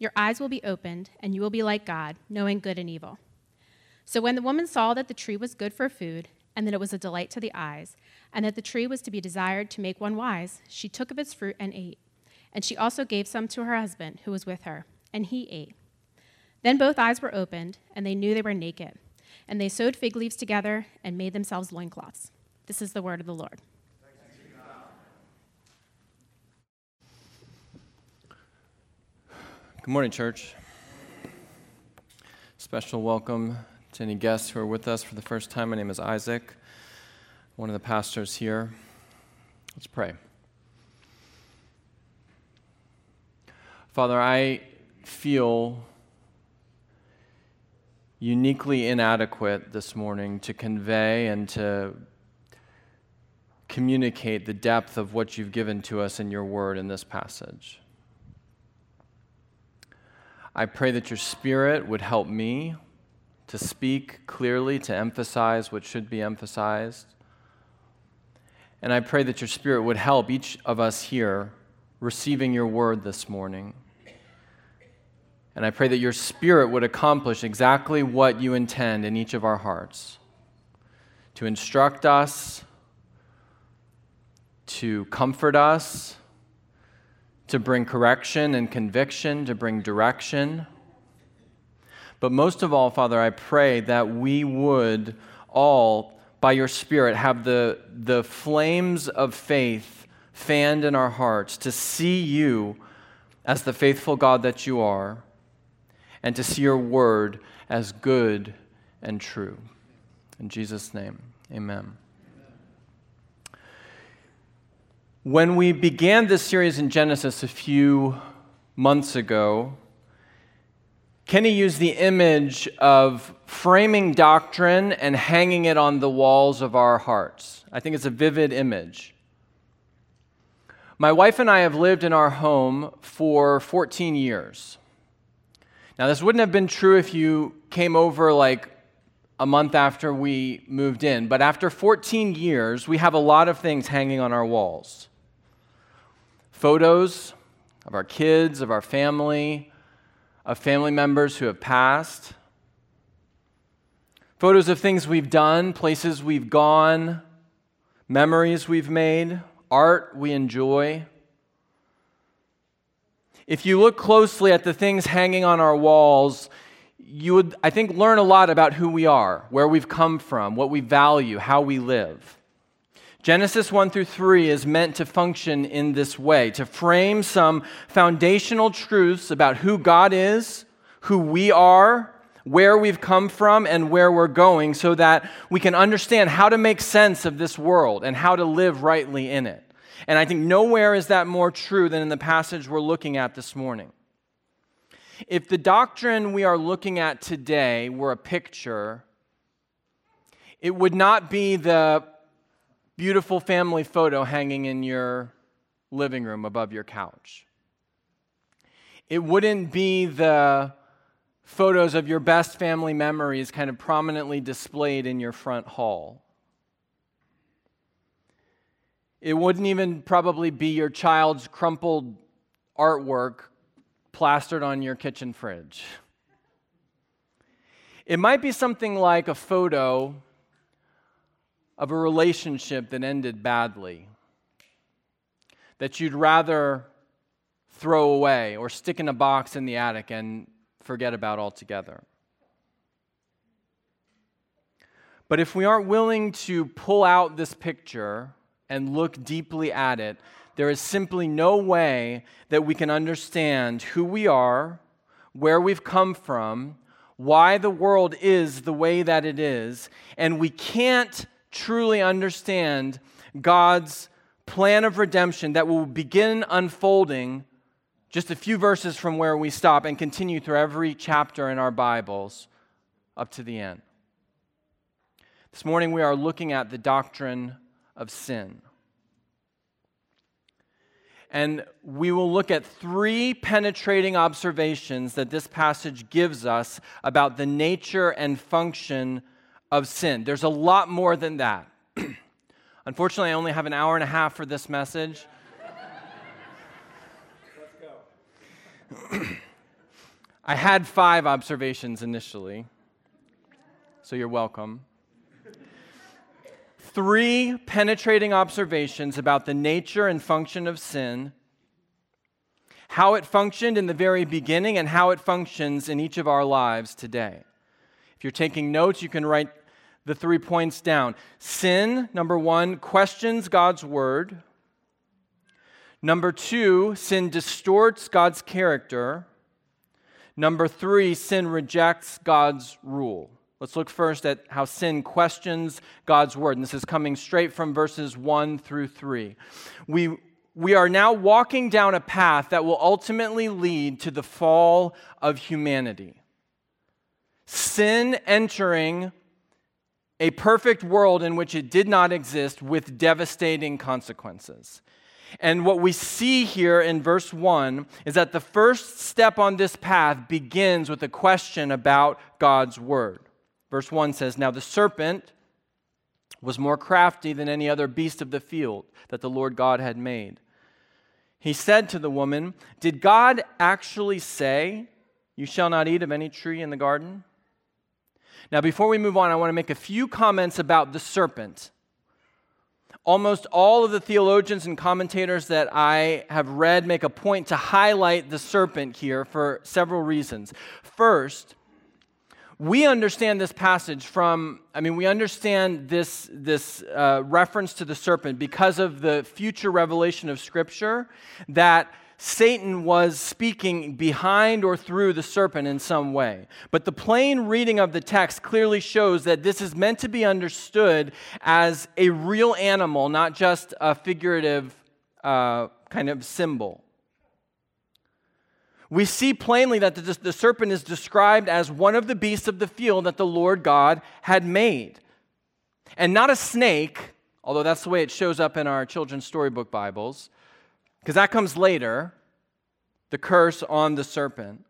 your eyes will be opened, and you will be like God, knowing good and evil. So when the woman saw that the tree was good for food, and that it was a delight to the eyes, and that the tree was to be desired to make one wise, she took of its fruit and ate. And she also gave some to her husband, who was with her, and he ate. Then both eyes were opened, and they knew they were naked. And they sewed fig leaves together and made themselves loincloths. This is the word of the Lord. Good morning, church. Special welcome to any guests who are with us for the first time. My name is Isaac, one of the pastors here. Let's pray. Father, I feel uniquely inadequate this morning to convey and to communicate the depth of what you've given to us in your word in this passage. I pray that your spirit would help me to speak clearly, to emphasize what should be emphasized. And I pray that your spirit would help each of us here receiving your word this morning. And I pray that your spirit would accomplish exactly what you intend in each of our hearts to instruct us, to comfort us to bring correction and conviction, to bring direction. But most of all, Father, I pray that we would all, by your Spirit, have the, the flames of faith fanned in our hearts to see you as the faithful God that you are, and to see your word as good and true. In Jesus' name, amen. When we began this series in Genesis a few months ago, Kenny used the image of framing doctrine and hanging it on the walls of our hearts. I think it's a vivid image. My wife and I have lived in our home for 14 years. Now, this wouldn't have been true if you came over like a month after we moved in, but after 14 years, we have a lot of things hanging on our walls photos of our kids, of our family, of family members who have passed, photos of things we've done, places we've gone, memories we've made, art we enjoy. If you look closely at the things hanging on our walls, you would, I think, learn a lot about who we are, where we've come from, what we value, how we live. Genesis 1 through 3 is meant to function in this way to frame some foundational truths about who God is, who we are, where we've come from, and where we're going, so that we can understand how to make sense of this world and how to live rightly in it. And I think nowhere is that more true than in the passage we're looking at this morning. If the doctrine we are looking at today were a picture, it would not be the beautiful family photo hanging in your living room above your couch. It wouldn't be the photos of your best family memories kind of prominently displayed in your front hall. It wouldn't even probably be your child's crumpled artwork plastered on your kitchen fridge. It might be something like a photo of a relationship that ended badly that you'd rather throw away or stick in a box in the attic and forget about altogether. But if we aren't willing to pull out this picture and look deeply at it, there is simply no way that we can understand who we are, where we've come from, why the world is the way that it is, and we can't truly understand God's plan of redemption that will begin unfolding just a few verses from where we stop and continue through every chapter in our Bibles up to the end. This morning we are looking at the doctrine of sin. And we will look at three penetrating observations that this passage gives us about the nature and function of sin. There's a lot more than that. Unfortunately, I only have an hour and a half for this message. I had five observations initially, so you're welcome. Three penetrating observations about the nature and function of sin, how it functioned in the very beginning, and how it functions in each of our lives today. If you're taking notes, you can write the three points down. Sin, number one, questions God's word. Number two, sin distorts God's character. Number three, sin rejects God's rule. Let's look first at how sin questions God's word. And this is coming straight from verses 1 through 3. We, we are now walking down a path that will ultimately lead to the fall of humanity. Sin entering a perfect world in which it did not exist with devastating consequences. And what we see here in verse 1 is that the first step on this path begins with a question about God's word. Verse 1 says, Now the serpent was more crafty than any other beast of the field that the Lord God had made. He said to the woman, Did God actually say, You shall not eat of any tree in the garden? Now, before we move on, I want to make a few comments about the serpent. Almost all of the theologians and commentators that I have read make a point to highlight the serpent here for several reasons. First, we understand this passage from, I mean, we understand this, this uh, reference to the serpent because of the future revelation of Scripture that Satan was speaking behind or through the serpent in some way. But the plain reading of the text clearly shows that this is meant to be understood as a real animal, not just a figurative uh, kind of symbol. We see plainly that the, the serpent is described as one of the beasts of the field that the Lord God had made. And not a snake, although that's the way it shows up in our children's storybook Bibles because that comes later the curse on the serpent.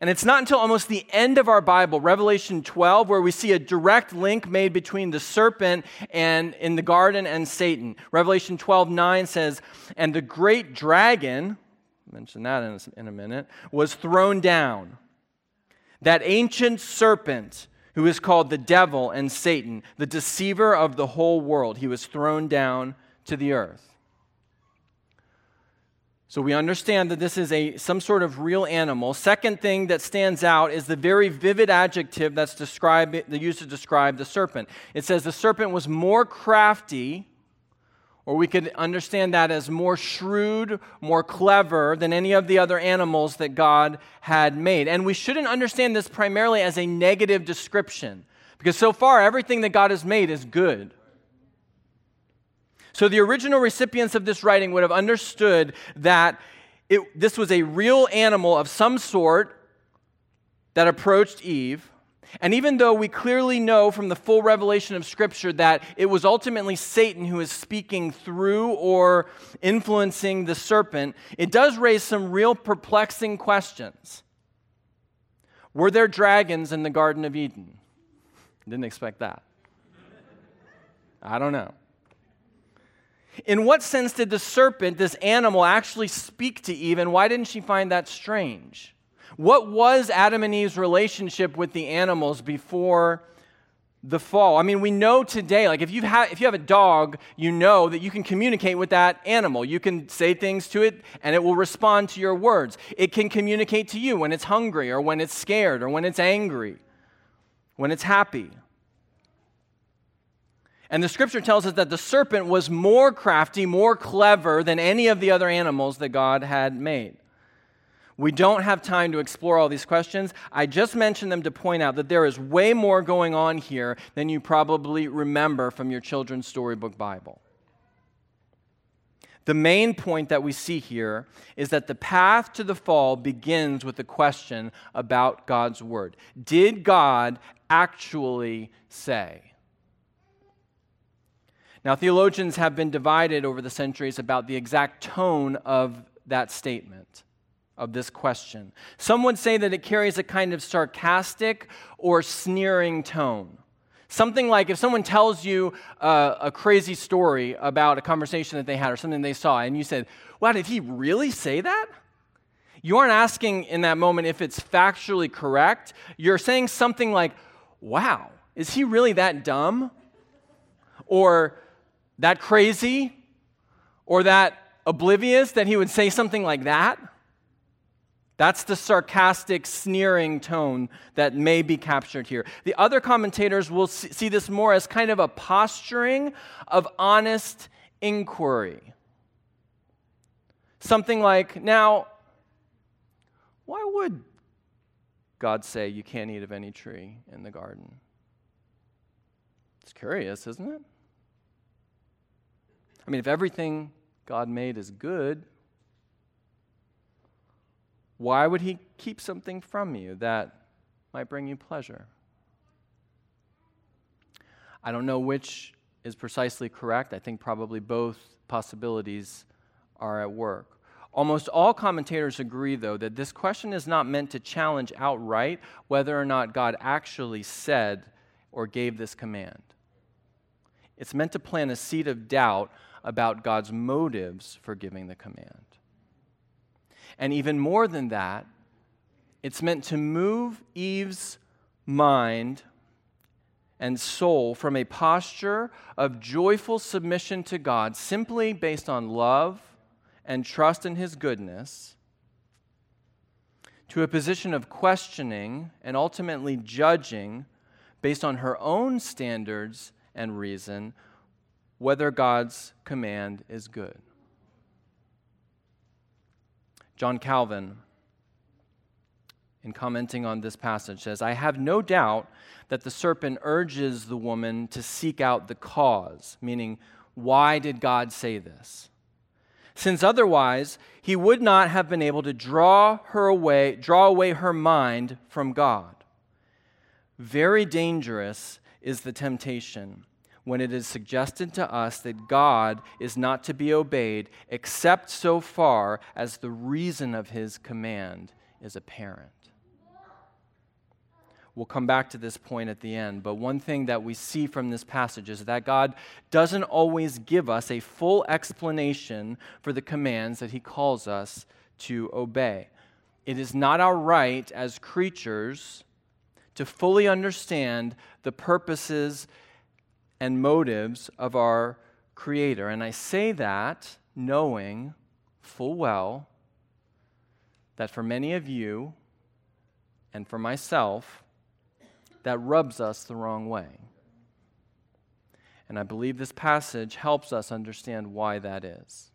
And it's not until almost the end of our Bible, Revelation 12, where we see a direct link made between the serpent and in the garden and Satan. Revelation 12, 9 says, And the great dragon, I'll mention that in a, in a minute, was thrown down. That ancient serpent who is called the devil and Satan, the deceiver of the whole world, he was thrown down to the earth. So we understand that this is a, some sort of real animal. Second thing that stands out is the very vivid adjective that's described, that used to describe the serpent. It says the serpent was more crafty, or we could understand that as more shrewd, more clever than any of the other animals that God had made. And we shouldn't understand this primarily as a negative description, because so far everything that God has made is good. So the original recipients of this writing would have understood that it, this was a real animal of some sort that approached Eve. And even though we clearly know from the full revelation of Scripture that it was ultimately Satan who is speaking through or influencing the serpent, it does raise some real perplexing questions. Were there dragons in the Garden of Eden? Didn't expect that. I don't know. In what sense did the serpent, this animal, actually speak to Eve, and why didn't she find that strange? What was Adam and Eve's relationship with the animals before the fall? I mean, we know today, like if, you have, if you have a dog, you know that you can communicate with that animal. You can say things to it, and it will respond to your words. It can communicate to you when it's hungry, or when it's scared, or when it's angry, when it's happy. And the scripture tells us that the serpent was more crafty, more clever than any of the other animals that God had made. We don't have time to explore all these questions. I just mentioned them to point out that there is way more going on here than you probably remember from your children's storybook Bible. The main point that we see here is that the path to the fall begins with a question about God's word. Did God actually say? Now, theologians have been divided over the centuries about the exact tone of that statement, of this question. Some would say that it carries a kind of sarcastic or sneering tone. Something like if someone tells you uh, a crazy story about a conversation that they had or something they saw, and you said, Wow, did he really say that? You aren't asking in that moment if it's factually correct. You're saying something like, Wow, is he really that dumb? Or that crazy? Or that oblivious that he would say something like that? That's the sarcastic, sneering tone that may be captured here. The other commentators will see this more as kind of a posturing of honest inquiry. Something like, now, why would God say you can't eat of any tree in the garden? It's curious, isn't it? I mean, if everything God made is good, why would he keep something from you that might bring you pleasure? I don't know which is precisely correct. I think probably both possibilities are at work. Almost all commentators agree, though, that this question is not meant to challenge outright whether or not God actually said or gave this command. It's meant to plant a seed of doubt about God's motives for giving the command. And even more than that, it's meant to move Eve's mind and soul from a posture of joyful submission to God simply based on love and trust in His goodness to a position of questioning and ultimately judging based on her own standards and reason whether God's command is good. John Calvin, in commenting on this passage, says, I have no doubt that the serpent urges the woman to seek out the cause, meaning, why did God say this? Since otherwise, he would not have been able to draw her away, draw away her mind from God. Very dangerous is the temptation when it is suggested to us that God is not to be obeyed except so far as the reason of his command is apparent. We'll come back to this point at the end, but one thing that we see from this passage is that God doesn't always give us a full explanation for the commands that he calls us to obey. It is not our right as creatures to fully understand the purposes and motives of our Creator. And I say that knowing full well that for many of you and for myself, that rubs us the wrong way. And I believe this passage helps us understand why that is.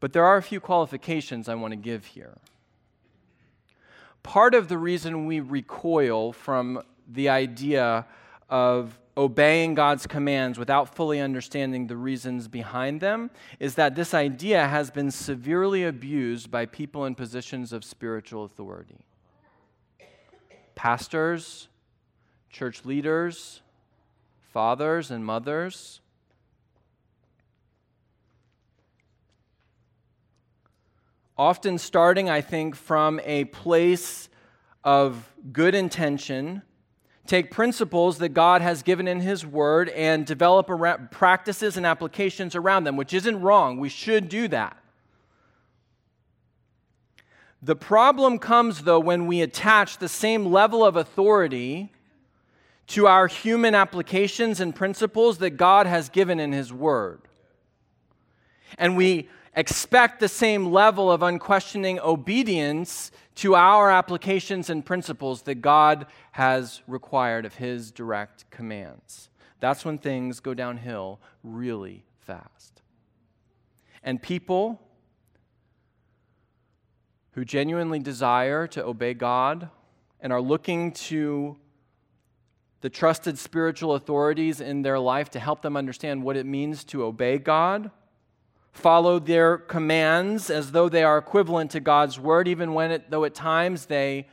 But there are a few qualifications I want to give here. Part of the reason we recoil from the idea of obeying God's commands without fully understanding the reasons behind them is that this idea has been severely abused by people in positions of spiritual authority. Pastors, church leaders, fathers and mothers. Often starting, I think, from a place of good intention take principles that God has given in His Word and develop practices and applications around them, which isn't wrong. We should do that. The problem comes, though, when we attach the same level of authority to our human applications and principles that God has given in His Word. And we expect the same level of unquestioning obedience to our applications and principles that God has required of His direct commands. That's when things go downhill really fast. And people who genuinely desire to obey God and are looking to the trusted spiritual authorities in their life to help them understand what it means to obey God, follow their commands as though they are equivalent to God's word, even when it, though at times they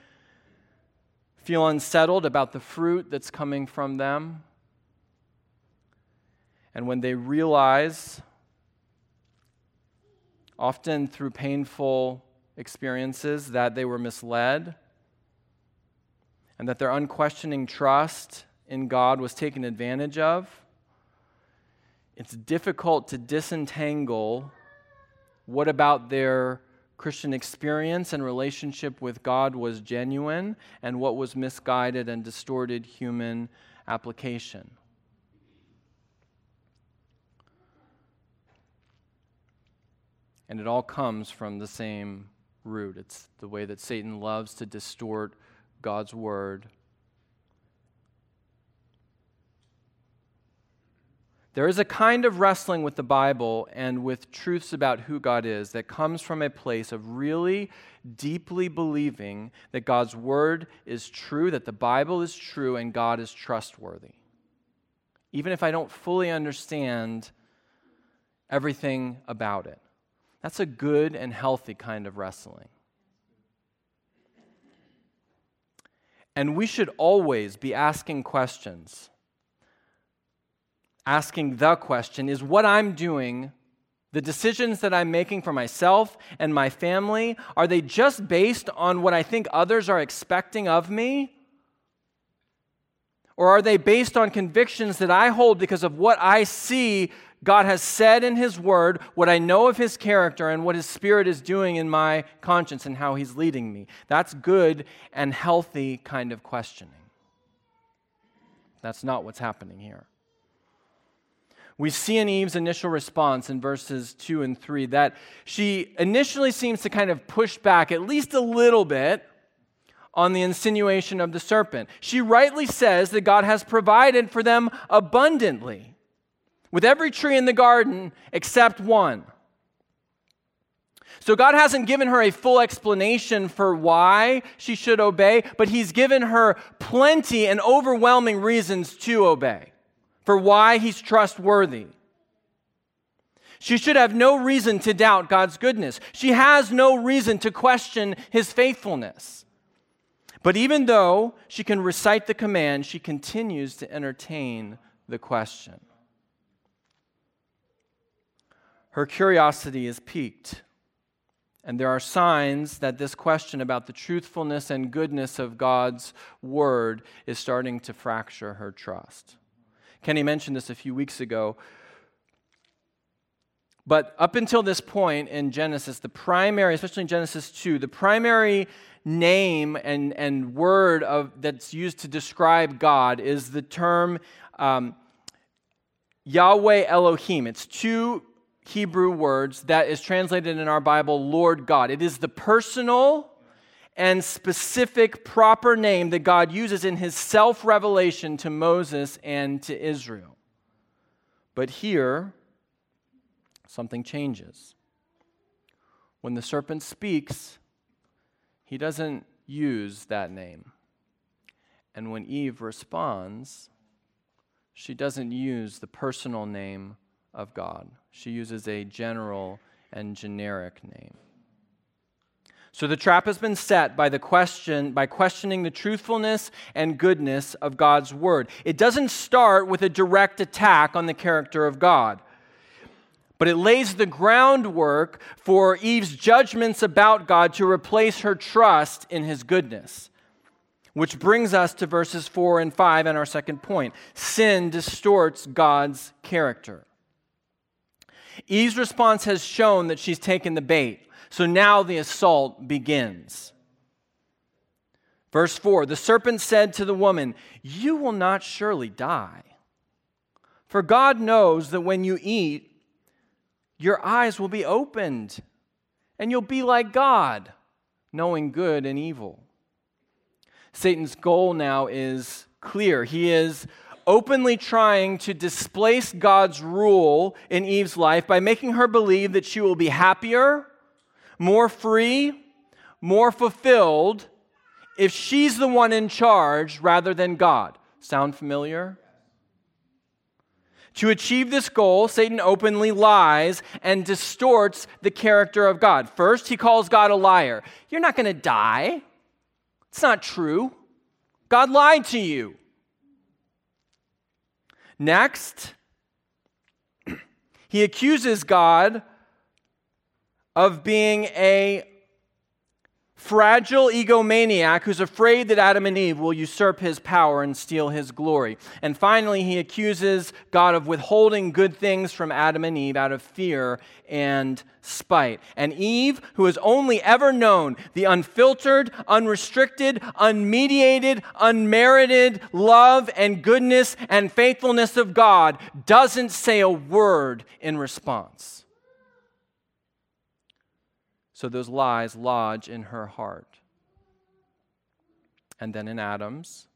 feel unsettled about the fruit that's coming from them. And when they realize, often through painful experiences, that they were misled and that their unquestioning trust in God was taken advantage of, it's difficult to disentangle what about their Christian experience and relationship with God was genuine and what was misguided and distorted human application. And it all comes from the same root. It's the way that Satan loves to distort God's word. There is a kind of wrestling with the Bible and with truths about who God is that comes from a place of really deeply believing that God's word is true, that the Bible is true, and God is trustworthy. Even if I don't fully understand everything about it. That's a good and healthy kind of wrestling. And we should always be asking questions. Asking the question is what I'm doing, the decisions that I'm making for myself and my family, are they just based on what I think others are expecting of me? Or are they based on convictions that I hold because of what I see God has said in His Word, what I know of His character, and what His Spirit is doing in my conscience and how He's leading me. That's good and healthy kind of questioning. That's not what's happening here. We see in Eve's initial response in verses 2 and 3 that she initially seems to kind of push back at least a little bit on the insinuation of the serpent. She rightly says that God has provided for them abundantly with every tree in the garden except one. So God hasn't given her a full explanation for why she should obey, but He's given her plenty and overwhelming reasons to obey, for why He's trustworthy. She should have no reason to doubt God's goodness. She has no reason to question His faithfulness. But even though she can recite the command, she continues to entertain the question her curiosity is piqued. And there are signs that this question about the truthfulness and goodness of God's word is starting to fracture her trust. Kenny mentioned this a few weeks ago. But up until this point in Genesis, the primary, especially in Genesis 2, the primary name and, and word of, that's used to describe God is the term um, Yahweh Elohim. It's two Hebrew words that is translated in our Bible, Lord God. It is the personal and specific proper name that God uses in his self revelation to Moses and to Israel. But here, something changes. When the serpent speaks, he doesn't use that name. And when Eve responds, she doesn't use the personal name of God. She uses a general and generic name. So the trap has been set by the question by questioning the truthfulness and goodness of God's word. It doesn't start with a direct attack on the character of God. But it lays the groundwork for Eve's judgments about God to replace her trust in his goodness. Which brings us to verses 4 and 5 and our second point. Sin distorts God's character. Eve's response has shown that she's taken the bait. So now the assault begins. Verse 4 The serpent said to the woman, You will not surely die. For God knows that when you eat, your eyes will be opened, and you'll be like God, knowing good and evil. Satan's goal now is clear. He is openly trying to displace God's rule in Eve's life by making her believe that she will be happier, more free, more fulfilled if she's the one in charge rather than God. Sound familiar? To achieve this goal, Satan openly lies and distorts the character of God. First, he calls God a liar. You're not going to die. It's not true. God lied to you. Next, he accuses God of being a fragile egomaniac who's afraid that Adam and Eve will usurp his power and steal his glory. And finally, he accuses God of withholding good things from Adam and Eve out of fear and spite. And Eve, who has only ever known the unfiltered, unrestricted, unmediated, unmerited love and goodness and faithfulness of God, doesn't say a word in response. So those lies lodge in her heart. And then in Adam's,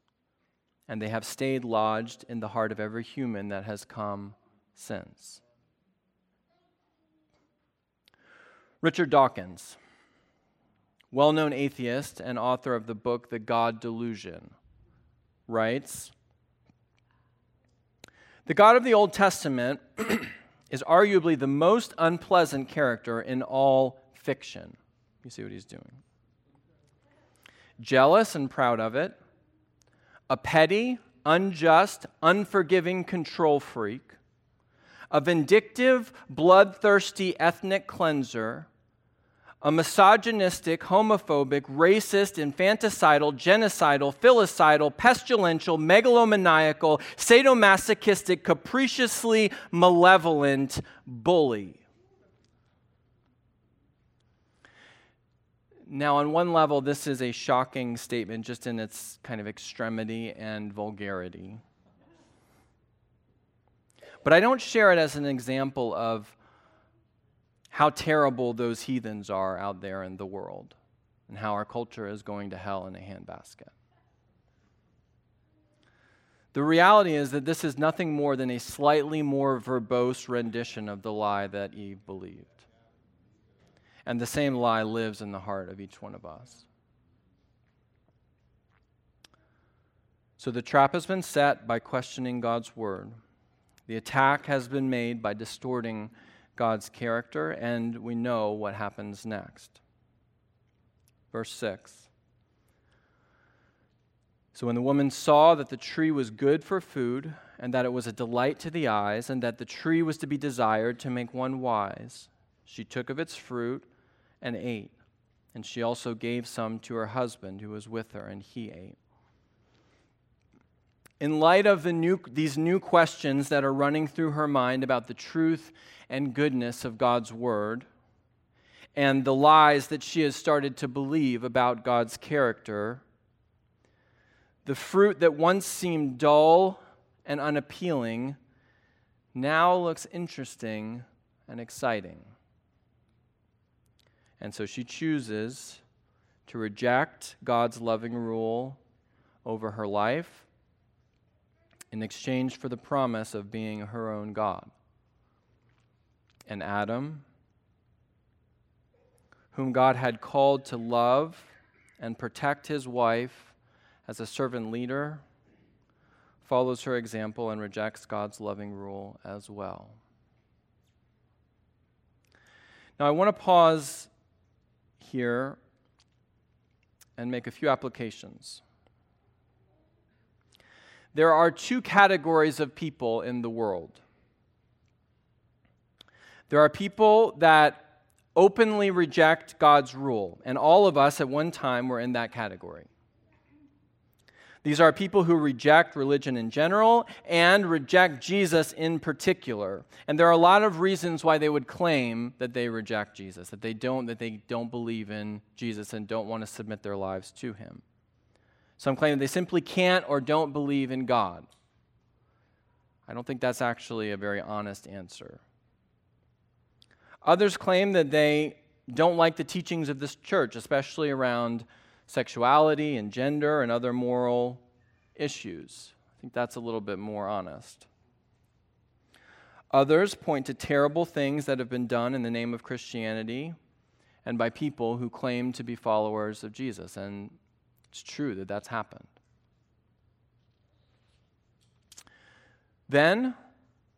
and they have stayed lodged in the heart of every human that has come since. Richard Dawkins, well known atheist and author of the book The God Delusion, writes The God of the Old Testament is arguably the most unpleasant character in all fiction. You see what he's doing. Jealous and proud of it, a petty, unjust, unforgiving control freak, a vindictive, bloodthirsty ethnic cleanser, a misogynistic, homophobic, racist, infanticidal, genocidal, filicidal, pestilential, megalomaniacal, sadomasochistic, capriciously malevolent bully. Now, on one level, this is a shocking statement just in its kind of extremity and vulgarity. But I don't share it as an example of how terrible those heathens are out there in the world and how our culture is going to hell in a handbasket. The reality is that this is nothing more than a slightly more verbose rendition of the lie that Eve believed. And the same lie lives in the heart of each one of us. So the trap has been set by questioning God's word. The attack has been made by distorting God's character, and we know what happens next. Verse 6. So when the woman saw that the tree was good for food, and that it was a delight to the eyes, and that the tree was to be desired to make one wise, she took of its fruit and ate. And she also gave some to her husband who was with her, and he ate. In light of the new, these new questions that are running through her mind about the truth and goodness of God's word, and the lies that she has started to believe about God's character, the fruit that once seemed dull and unappealing now looks interesting and exciting. And so she chooses to reject God's loving rule over her life in exchange for the promise of being her own God. And Adam, whom God had called to love and protect his wife as a servant leader, follows her example and rejects God's loving rule as well. Now, I want to pause here and make a few applications. There are two categories of people in the world. There are people that openly reject God's rule, and all of us at one time were in that category. These are people who reject religion in general and reject Jesus in particular. And there are a lot of reasons why they would claim that they reject Jesus, that they don't that they don't believe in Jesus and don't want to submit their lives to him. Some claim that they simply can't or don't believe in God. I don't think that's actually a very honest answer. Others claim that they don't like the teachings of this church, especially around sexuality and gender and other moral issues. I think that's a little bit more honest. Others point to terrible things that have been done in the name of Christianity and by people who claim to be followers of Jesus. And it's true that that's happened. Then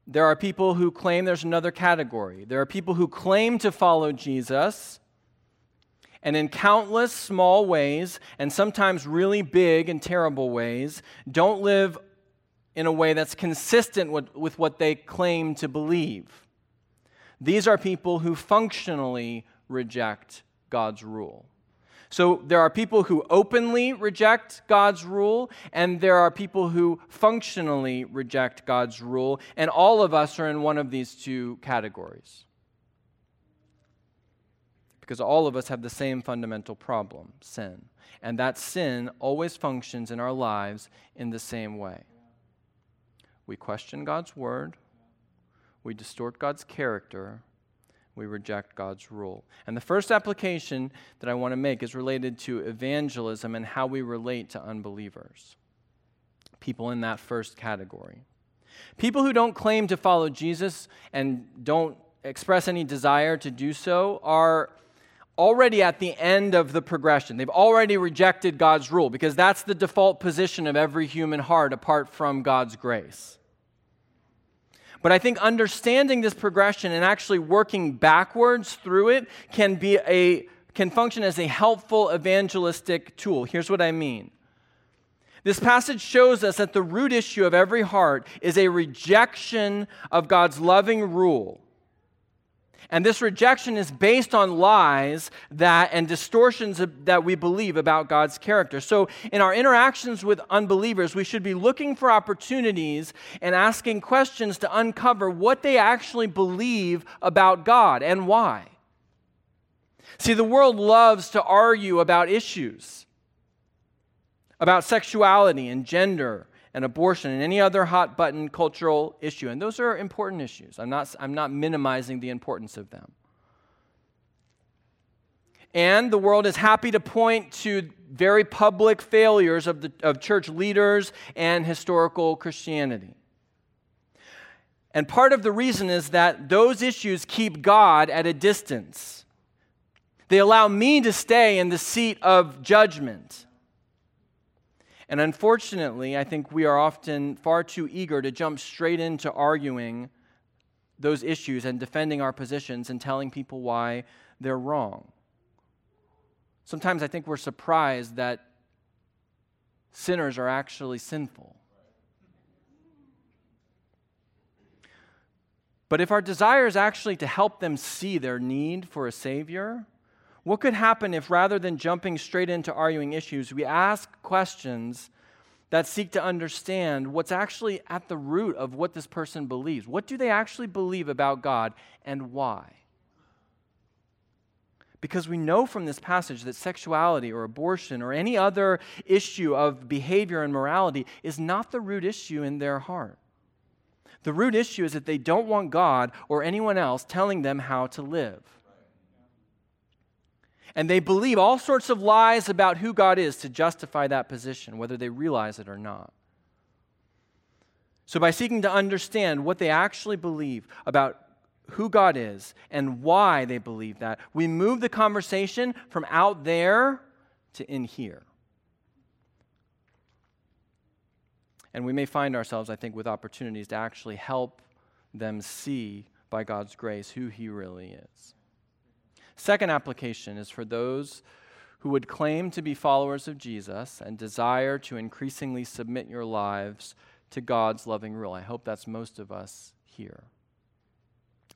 there are people who claim there's another category. There are people who claim to follow Jesus and in countless small ways, and sometimes really big and terrible ways, don't live in a way that's consistent with, with what they claim to believe. These are people who functionally reject God's rule. So there are people who openly reject God's rule, and there are people who functionally reject God's rule, and all of us are in one of these two categories. Because all of us have the same fundamental problem sin. And that sin always functions in our lives in the same way. We question God's word, we distort God's character, we reject God's rule. And the first application that I want to make is related to evangelism and how we relate to unbelievers. People in that first category. People who don't claim to follow Jesus and don't express any desire to do so are already at the end of the progression. They've already rejected God's rule because that's the default position of every human heart apart from God's grace. But I think understanding this progression and actually working backwards through it can be a can function as a helpful evangelistic tool. Here's what I mean. This passage shows us that the root issue of every heart is a rejection of God's loving rule and this rejection is based on lies that and distortions that we believe about God's character. So, in our interactions with unbelievers, we should be looking for opportunities and asking questions to uncover what they actually believe about God and why. See, the world loves to argue about issues about sexuality and gender and abortion and any other hot button cultural issue. And those are important issues. I'm not, I'm not minimizing the importance of them. And the world is happy to point to very public failures of, the, of church leaders and historical Christianity. And part of the reason is that those issues keep God at a distance. They allow me to stay in the seat of judgment. And unfortunately, I think we are often far too eager to jump straight into arguing those issues and defending our positions and telling people why they're wrong. Sometimes I think we're surprised that sinners are actually sinful. But if our desire is actually to help them see their need for a Savior, what could happen if rather than jumping straight into arguing issues, we ask questions that seek to understand what's actually at the root of what this person believes? What do they actually believe about God and why? Because we know from this passage that sexuality or abortion or any other issue of behavior and morality is not the root issue in their heart. The root issue is that they don't want God or anyone else telling them how to live and they believe all sorts of lies about who God is to justify that position, whether they realize it or not. So, by seeking to understand what they actually believe about who God is and why they believe that, we move the conversation from out there to in here. And we may find ourselves, I think, with opportunities to actually help them see by God's grace who He really is. Second application is for those who would claim to be followers of Jesus and desire to increasingly submit your lives to God's loving rule. I hope that's most of us here.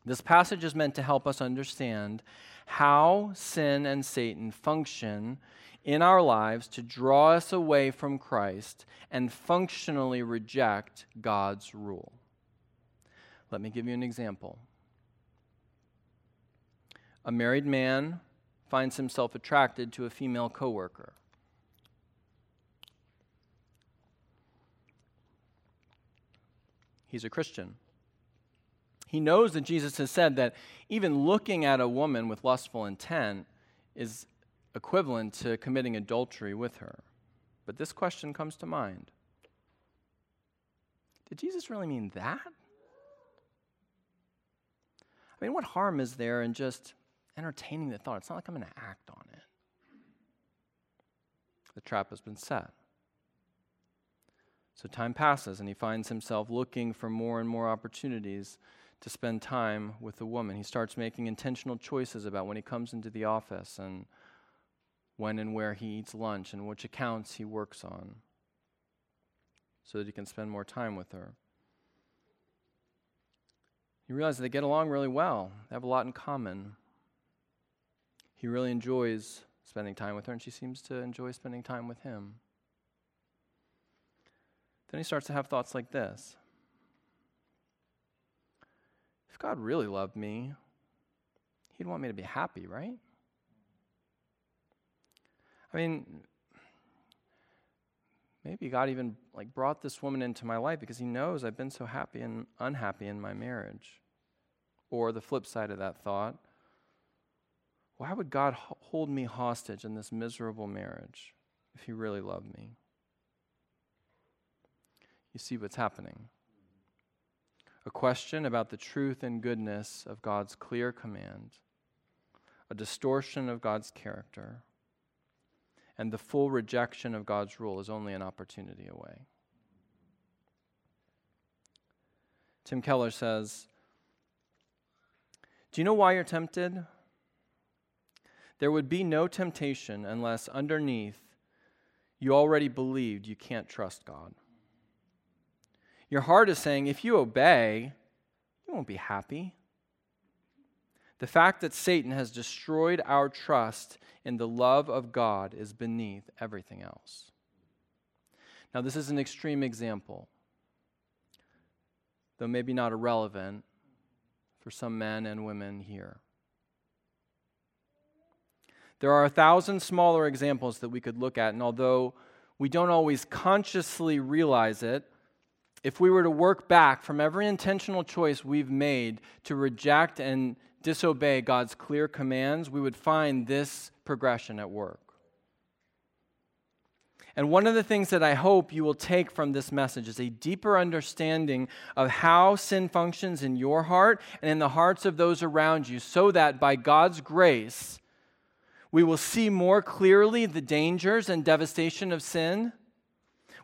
This passage is meant to help us understand how sin and Satan function in our lives to draw us away from Christ and functionally reject God's rule. Let me give you an example a married man finds himself attracted to a female coworker. He's a Christian. He knows that Jesus has said that even looking at a woman with lustful intent is equivalent to committing adultery with her. But this question comes to mind Did Jesus really mean that? I mean, what harm is there in just entertaining the thought. It's not like I'm going to act on it. The trap has been set. So time passes, and he finds himself looking for more and more opportunities to spend time with the woman. He starts making intentional choices about when he comes into the office and when and where he eats lunch and which accounts he works on so that he can spend more time with her. You realize they get along really well, they have a lot in common. He really enjoys spending time with her, and she seems to enjoy spending time with him. Then he starts to have thoughts like this If God really loved me, he'd want me to be happy, right? I mean, maybe God even like brought this woman into my life because he knows I've been so happy and unhappy in my marriage. Or the flip side of that thought, why would God hold me hostage in this miserable marriage if he really loved me? You see what's happening. A question about the truth and goodness of God's clear command, a distortion of God's character and the full rejection of God's rule is only an opportunity away. Tim Keller says, Do you know why you're tempted? There would be no temptation unless underneath you already believed you can't trust God. Your heart is saying, if you obey, you won't be happy. The fact that Satan has destroyed our trust in the love of God is beneath everything else. Now, this is an extreme example, though maybe not irrelevant for some men and women here. There are a thousand smaller examples that we could look at, and although we don't always consciously realize it, if we were to work back from every intentional choice we've made to reject and disobey God's clear commands, we would find this progression at work. And one of the things that I hope you will take from this message is a deeper understanding of how sin functions in your heart and in the hearts of those around you, so that by God's grace, we will see more clearly the dangers and devastation of sin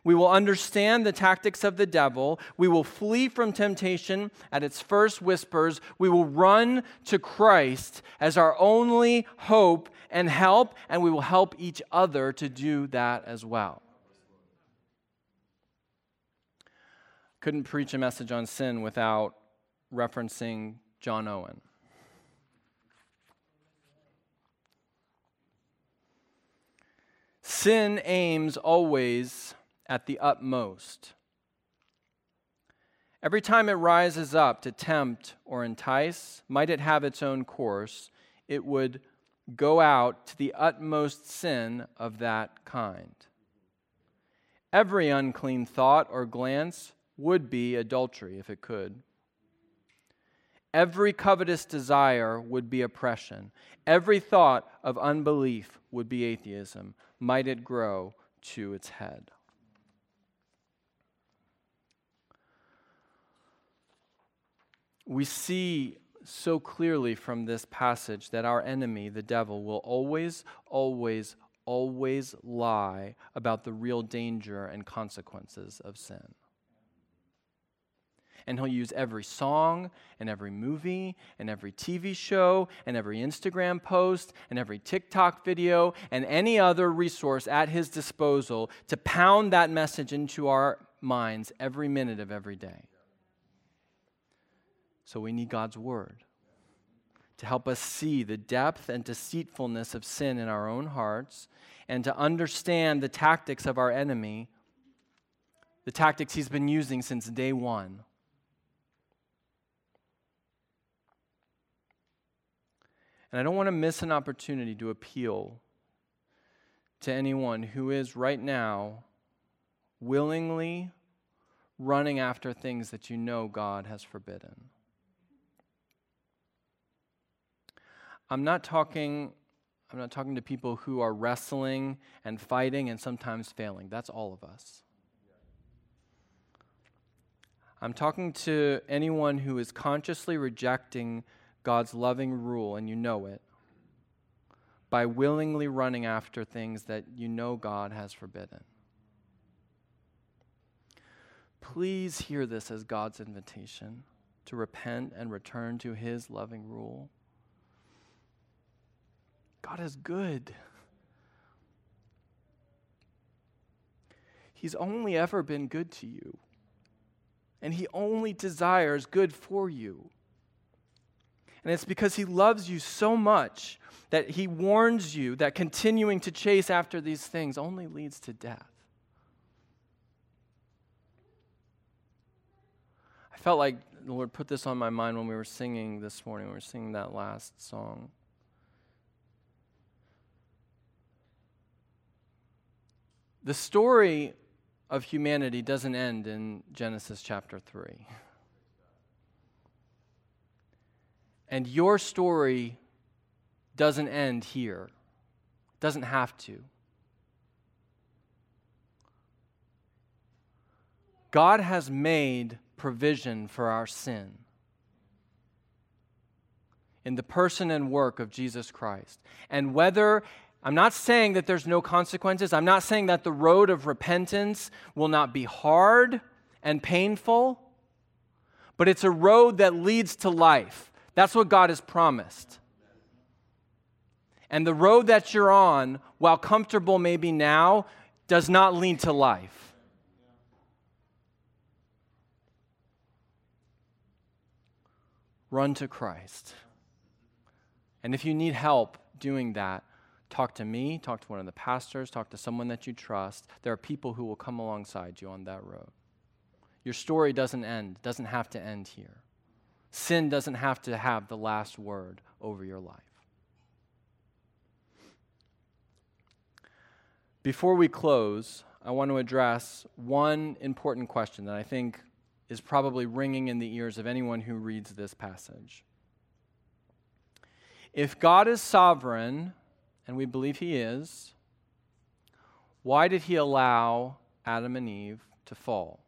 we will understand the tactics of the devil. We will flee from temptation at its first whispers. We will run to Christ as our only hope and help, and we will help each other to do that as well. Couldn't preach a message on sin without referencing John Owen. Sin aims always at the utmost. Every time it rises up to tempt or entice, might it have its own course, it would go out to the utmost sin of that kind. Every unclean thought or glance would be adultery if it could. Every covetous desire would be oppression. Every thought of unbelief would be atheism, might it grow to its head. we see so clearly from this passage that our enemy, the devil, will always, always, always lie about the real danger and consequences of sin. And he'll use every song and every movie and every TV show and every Instagram post and every TikTok video and any other resource at his disposal to pound that message into our minds every minute of every day. So we need God's word to help us see the depth and deceitfulness of sin in our own hearts and to understand the tactics of our enemy, the tactics he's been using since day one. And I don't want to miss an opportunity to appeal to anyone who is right now willingly running after things that you know God has forbidden. I'm not talking I'm not talking to people who are wrestling and fighting and sometimes failing. That's all of us. I'm talking to anyone who is consciously rejecting God's loving rule, and you know it, by willingly running after things that you know God has forbidden. Please hear this as God's invitation to repent and return to his loving rule. God is good. He's only ever been good to you. And He only desires good for you. And it's because He loves you so much that He warns you that continuing to chase after these things only leads to death. I felt like the Lord put this on my mind when we were singing this morning, we were singing that last song. The story of humanity doesn't end in Genesis chapter 3. And your story doesn't end here, doesn't have to. God has made provision for our sin in the person and work of Jesus Christ. And whether I'm not saying that there's no consequences. I'm not saying that the road of repentance will not be hard and painful, but it's a road that leads to life. That's what God has promised. And the road that you're on, while comfortable maybe now, does not lead to life. Run to Christ. And if you need help doing that, Talk to me, talk to one of the pastors, talk to someone that you trust. There are people who will come alongside you on that road. Your story doesn't end, doesn't have to end here. Sin doesn't have to have the last word over your life. Before we close, I want to address one important question that I think is probably ringing in the ears of anyone who reads this passage. If God is sovereign and we believe he is, why did he allow Adam and Eve to fall?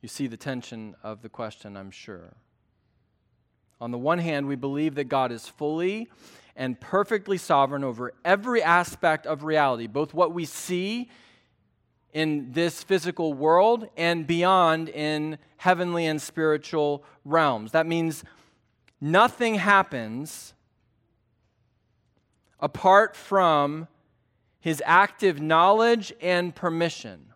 You see the tension of the question, I'm sure. On the one hand, we believe that God is fully and perfectly sovereign over every aspect of reality, both what we see in this physical world and beyond in heavenly and spiritual realms. That means nothing happens apart from his active knowledge and permission.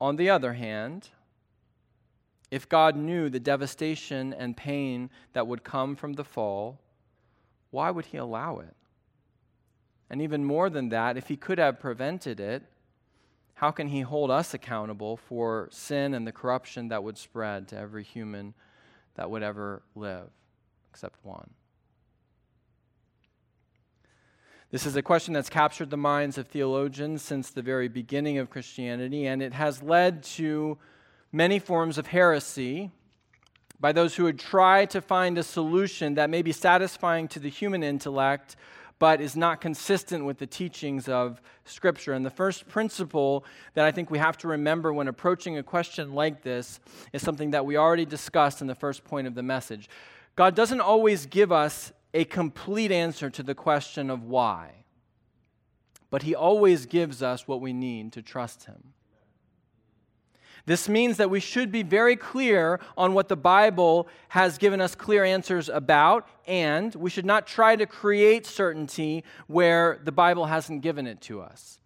On the other hand, if God knew the devastation and pain that would come from the fall, why would he allow it? And even more than that, if he could have prevented it, how can he hold us accountable for sin and the corruption that would spread to every human that would ever live, except one? This is a question that's captured the minds of theologians since the very beginning of Christianity, and it has led to many forms of heresy by those who would try to find a solution that may be satisfying to the human intellect but is not consistent with the teachings of Scripture. And the first principle that I think we have to remember when approaching a question like this is something that we already discussed in the first point of the message. God doesn't always give us a complete answer to the question of why, but He always gives us what we need to trust Him. This means that we should be very clear on what the Bible has given us clear answers about, and we should not try to create certainty where the Bible hasn't given it to us.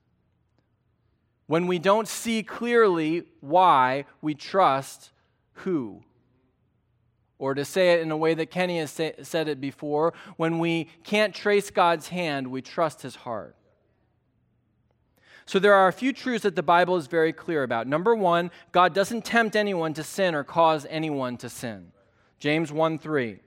When we don't see clearly why, we trust who. Or to say it in a way that Kenny has say, said it before, when we can't trace God's hand, we trust his heart. So there are a few truths that the Bible is very clear about. Number one, God doesn't tempt anyone to sin or cause anyone to sin. James 1 3.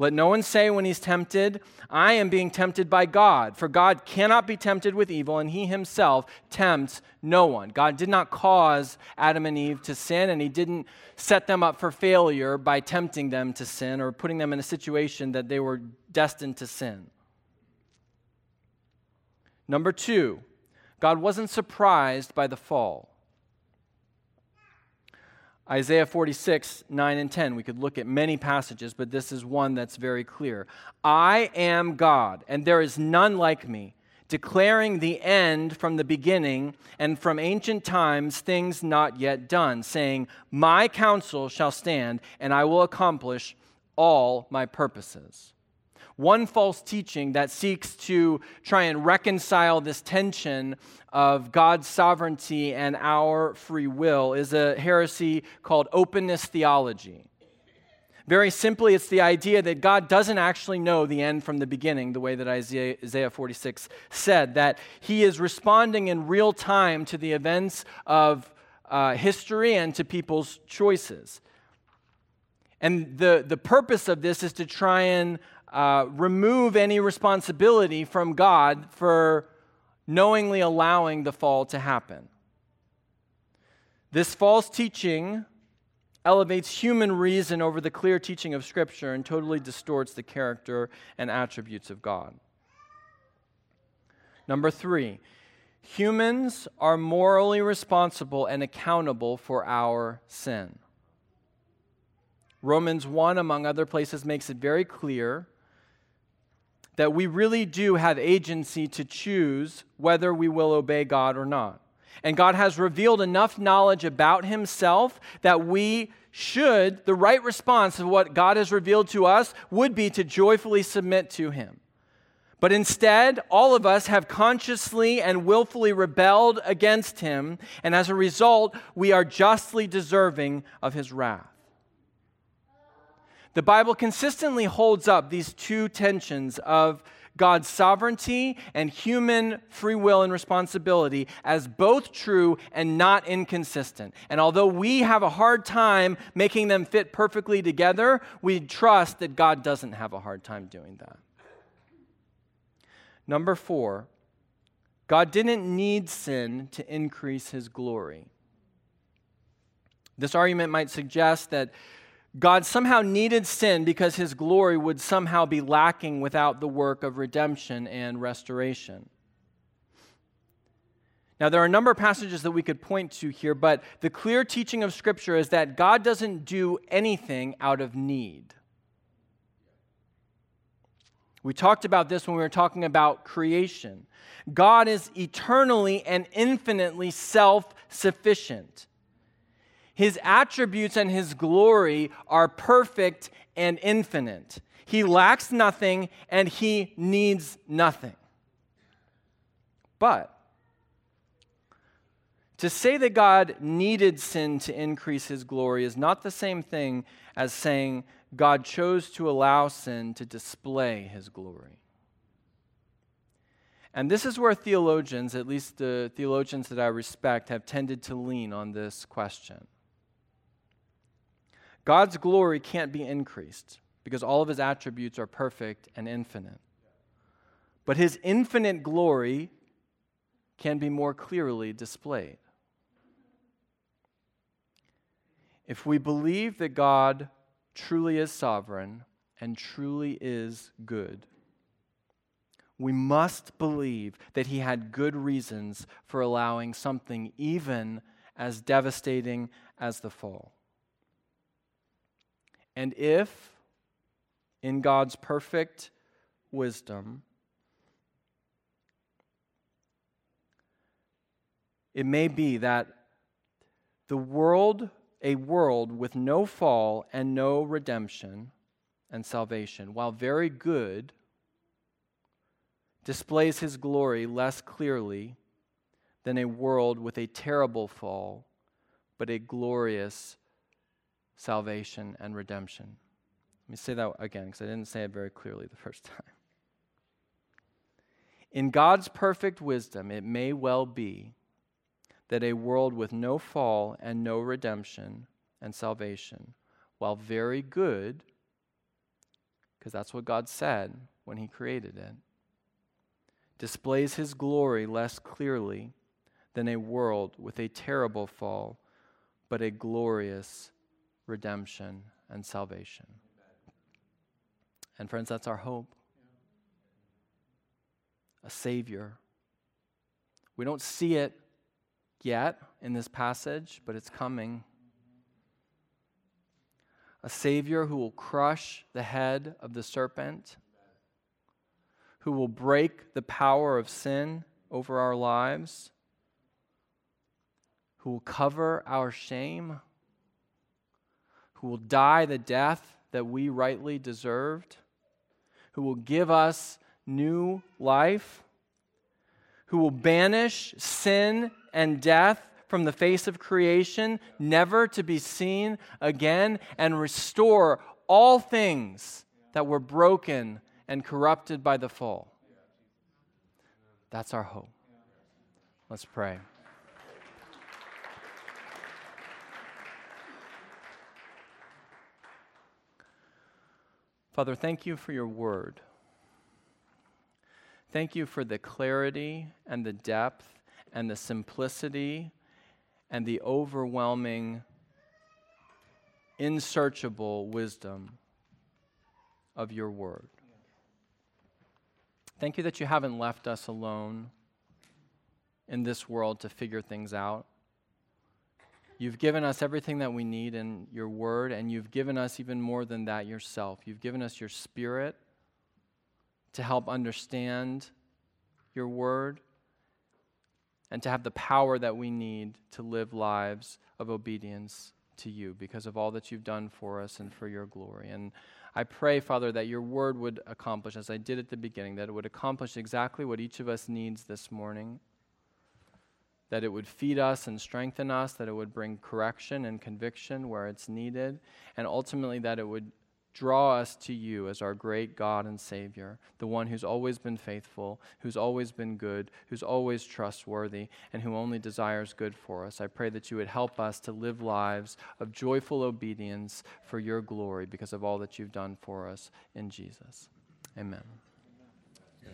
Let no one say when he's tempted, I am being tempted by God. For God cannot be tempted with evil, and he himself tempts no one. God did not cause Adam and Eve to sin, and he didn't set them up for failure by tempting them to sin or putting them in a situation that they were destined to sin. Number two, God wasn't surprised by the fall. Isaiah 46, 9 and 10. We could look at many passages, but this is one that's very clear. I am God, and there is none like me, declaring the end from the beginning and from ancient times things not yet done, saying, My counsel shall stand, and I will accomplish all my purposes. One false teaching that seeks to try and reconcile this tension of God's sovereignty and our free will is a heresy called openness theology. Very simply, it's the idea that God doesn't actually know the end from the beginning, the way that Isaiah, Isaiah 46 said, that He is responding in real time to the events of uh, history and to people's choices. And the, the purpose of this is to try and uh, remove any responsibility from God for knowingly allowing the fall to happen. This false teaching elevates human reason over the clear teaching of Scripture and totally distorts the character and attributes of God. Number three, humans are morally responsible and accountable for our sin. Romans 1, among other places, makes it very clear that we really do have agency to choose whether we will obey God or not. And God has revealed enough knowledge about Himself that we should, the right response of what God has revealed to us would be to joyfully submit to Him. But instead, all of us have consciously and willfully rebelled against Him, and as a result, we are justly deserving of His wrath. The Bible consistently holds up these two tensions of God's sovereignty and human free will and responsibility as both true and not inconsistent. And although we have a hard time making them fit perfectly together, we trust that God doesn't have a hard time doing that. Number four, God didn't need sin to increase his glory. This argument might suggest that God somehow needed sin because his glory would somehow be lacking without the work of redemption and restoration. Now, there are a number of passages that we could point to here, but the clear teaching of Scripture is that God doesn't do anything out of need. We talked about this when we were talking about creation. God is eternally and infinitely self sufficient. His attributes and his glory are perfect and infinite. He lacks nothing and he needs nothing. But to say that God needed sin to increase his glory is not the same thing as saying God chose to allow sin to display his glory. And this is where theologians, at least the theologians that I respect, have tended to lean on this question. God's glory can't be increased because all of his attributes are perfect and infinite. But his infinite glory can be more clearly displayed. If we believe that God truly is sovereign and truly is good, we must believe that he had good reasons for allowing something even as devastating as the fall. And if, in God's perfect wisdom, it may be that the world, a world with no fall and no redemption and salvation, while very good, displays his glory less clearly than a world with a terrible fall, but a glorious salvation, and redemption. Let me say that again because I didn't say it very clearly the first time. In God's perfect wisdom, it may well be that a world with no fall and no redemption and salvation, while very good, because that's what God said when He created it, displays His glory less clearly than a world with a terrible fall, but a glorious redemption, and salvation. And friends, that's our hope. A Savior. We don't see it yet in this passage, but it's coming. a Savior who will crush the head of the serpent, who will break the power of sin over our lives, who will cover our shame, who will die the death that we rightly deserved, who will give us new life, who will banish sin and death from the face of creation, never to be seen again, and restore all things that were broken and corrupted by the fall. That's our hope. Let's pray. Father, thank you for your word. Thank you for the clarity and the depth and the simplicity and the overwhelming, insearchable wisdom of your word. Thank you that you haven't left us alone in this world to figure things out. You've given us everything that we need in your word, and you've given us even more than that yourself. You've given us your spirit to help understand your word and to have the power that we need to live lives of obedience to you because of all that you've done for us and for your glory. And I pray, Father, that your word would accomplish, as I did at the beginning, that it would accomplish exactly what each of us needs this morning. That it would feed us and strengthen us, that it would bring correction and conviction where it's needed, and ultimately that it would draw us to you as our great God and Savior, the one who's always been faithful, who's always been good, who's always trustworthy, and who only desires good for us. I pray that you would help us to live lives of joyful obedience for your glory because of all that you've done for us in Jesus. Amen.